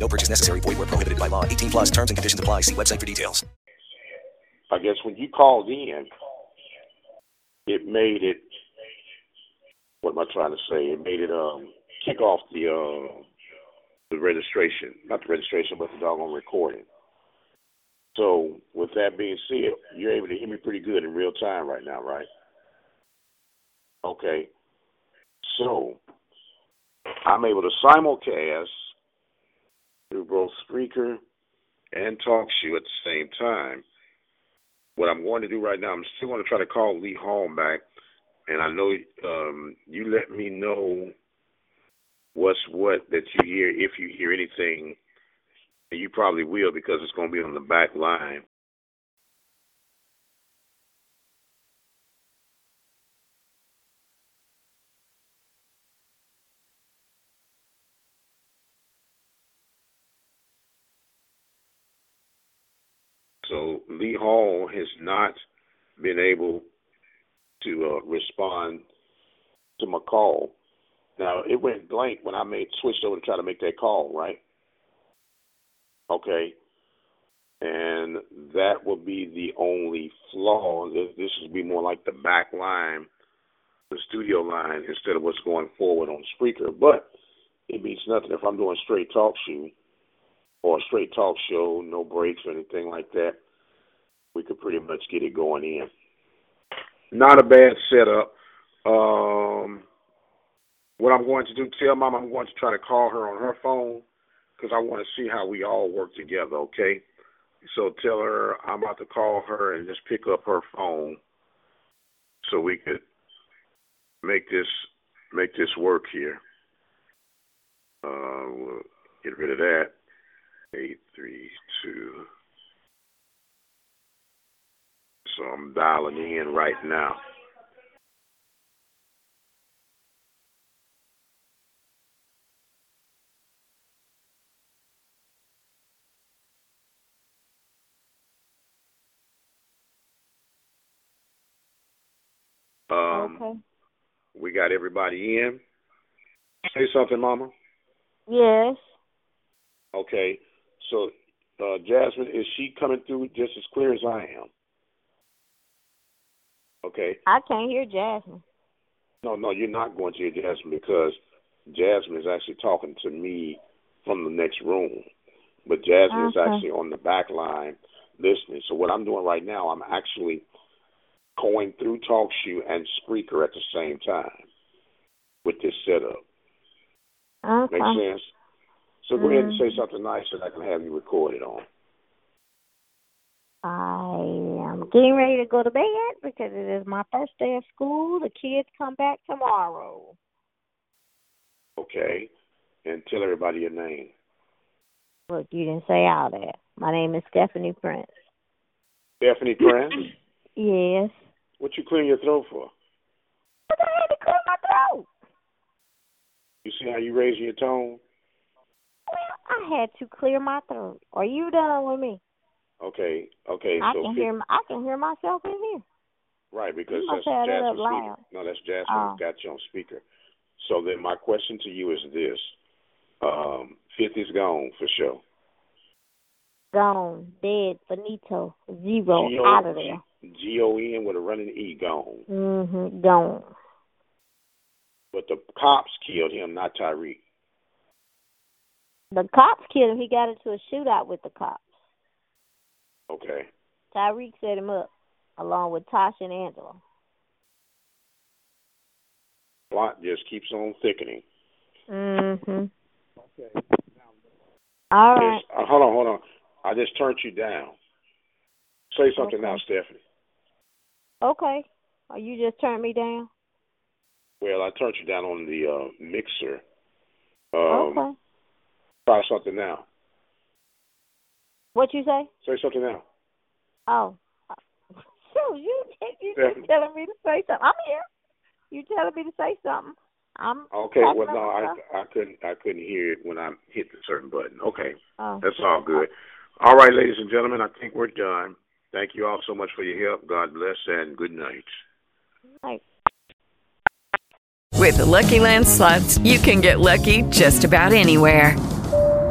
No purchase necessary. Void where prohibited by law. 18 plus terms and conditions apply. See website for details. I guess when you called in, it made it. What am I trying to say? It made it um kick off the uh, the registration, not the registration, but the doggone recording. So with that being said, you're able to hear me pretty good in real time right now, right? Okay. So I'm able to simulcast through both Spreaker and TalkShoe at the same time. What I'm going to do right now, I'm still going to try to call Lee Hall back, and I know um, you let me know what's what that you hear if you hear anything. And you probably will because it's going to be on the back line. So Lee Hall has not been able to uh, respond to my call. Now it went blank when I made switched over to try to make that call, right? Okay. And that will be the only flaw. This would be more like the back line, the studio line, instead of what's going forward on Spreaker. But it means nothing if I'm doing straight talk show or a straight talk show, no breaks or anything like that. We could pretty much get it going in. Not a bad setup. Um, what I'm going to do, tell mom I'm going to try to call her on her phone because I want to see how we all work together, okay? So tell her I'm about to call her and just pick up her phone so we could make this make this work here. Uh, we'll get rid of that. Eight three two. So I'm dialing in right now. Um, Okay. We got everybody in. Say something, Mama. Yes. Okay. So, uh, Jasmine, is she coming through just as clear as I am? Okay. I can't hear Jasmine. No, no, you're not going to hear Jasmine because Jasmine is actually talking to me from the next room. But Jasmine is actually on the back line listening. So what I'm doing right now, I'm actually going through TalkShoe and Spreaker at the same time with this setup. Okay. Make sense? So go ahead and say Mhm. something nice that I can have you recorded on. I am getting ready to go to bed because it is my first day of school. The kids come back tomorrow. Okay? And tell everybody your name. Look, you didn't say all that. My name is Stephanie Prince. Stephanie Prince, Yes. what you clearing your throat for? I had to clear my throat. You see how you raising your tone? I had to clear my throat. Are you done with me? Okay, okay. I so can hear. I can hear myself in here. Right, because that's have that Jasmine speaker. loud. No, that's Jasmine Oh. got you on speaker. So then my question to you is this. Um, fifty's gone for sure. Gone, dead, finito, zero, G-O- out of there. G O N with a running E gone. Mhm, gone. But the cops killed him, not Tariq. The cops killed him. He got into a shootout with the cops. Okay. Tariq set him up, along with Tasha and Angela. Plot just keeps on thickening. Mhm. Okay. All right. Yes, uh, hold on, hold on. I just turned you down. Say something Okay. now, Stephanie. Okay. Oh, you just turned me down. Well, I turned you down on the uh, mixer. Um, okay. Try something now. What you say? Say something now. Oh, so you you just telling me to say something? I'm here. You telling me to say something? I'm okay. Well, no, I I couldn't I couldn't hear it when I hit the certain button. Okay, oh. that's all good. All right, ladies and gentlemen, I think we're done. Thank you all so much for your help. God bless and good night. Night. With the Lucky Land slots, you can get lucky just about anywhere.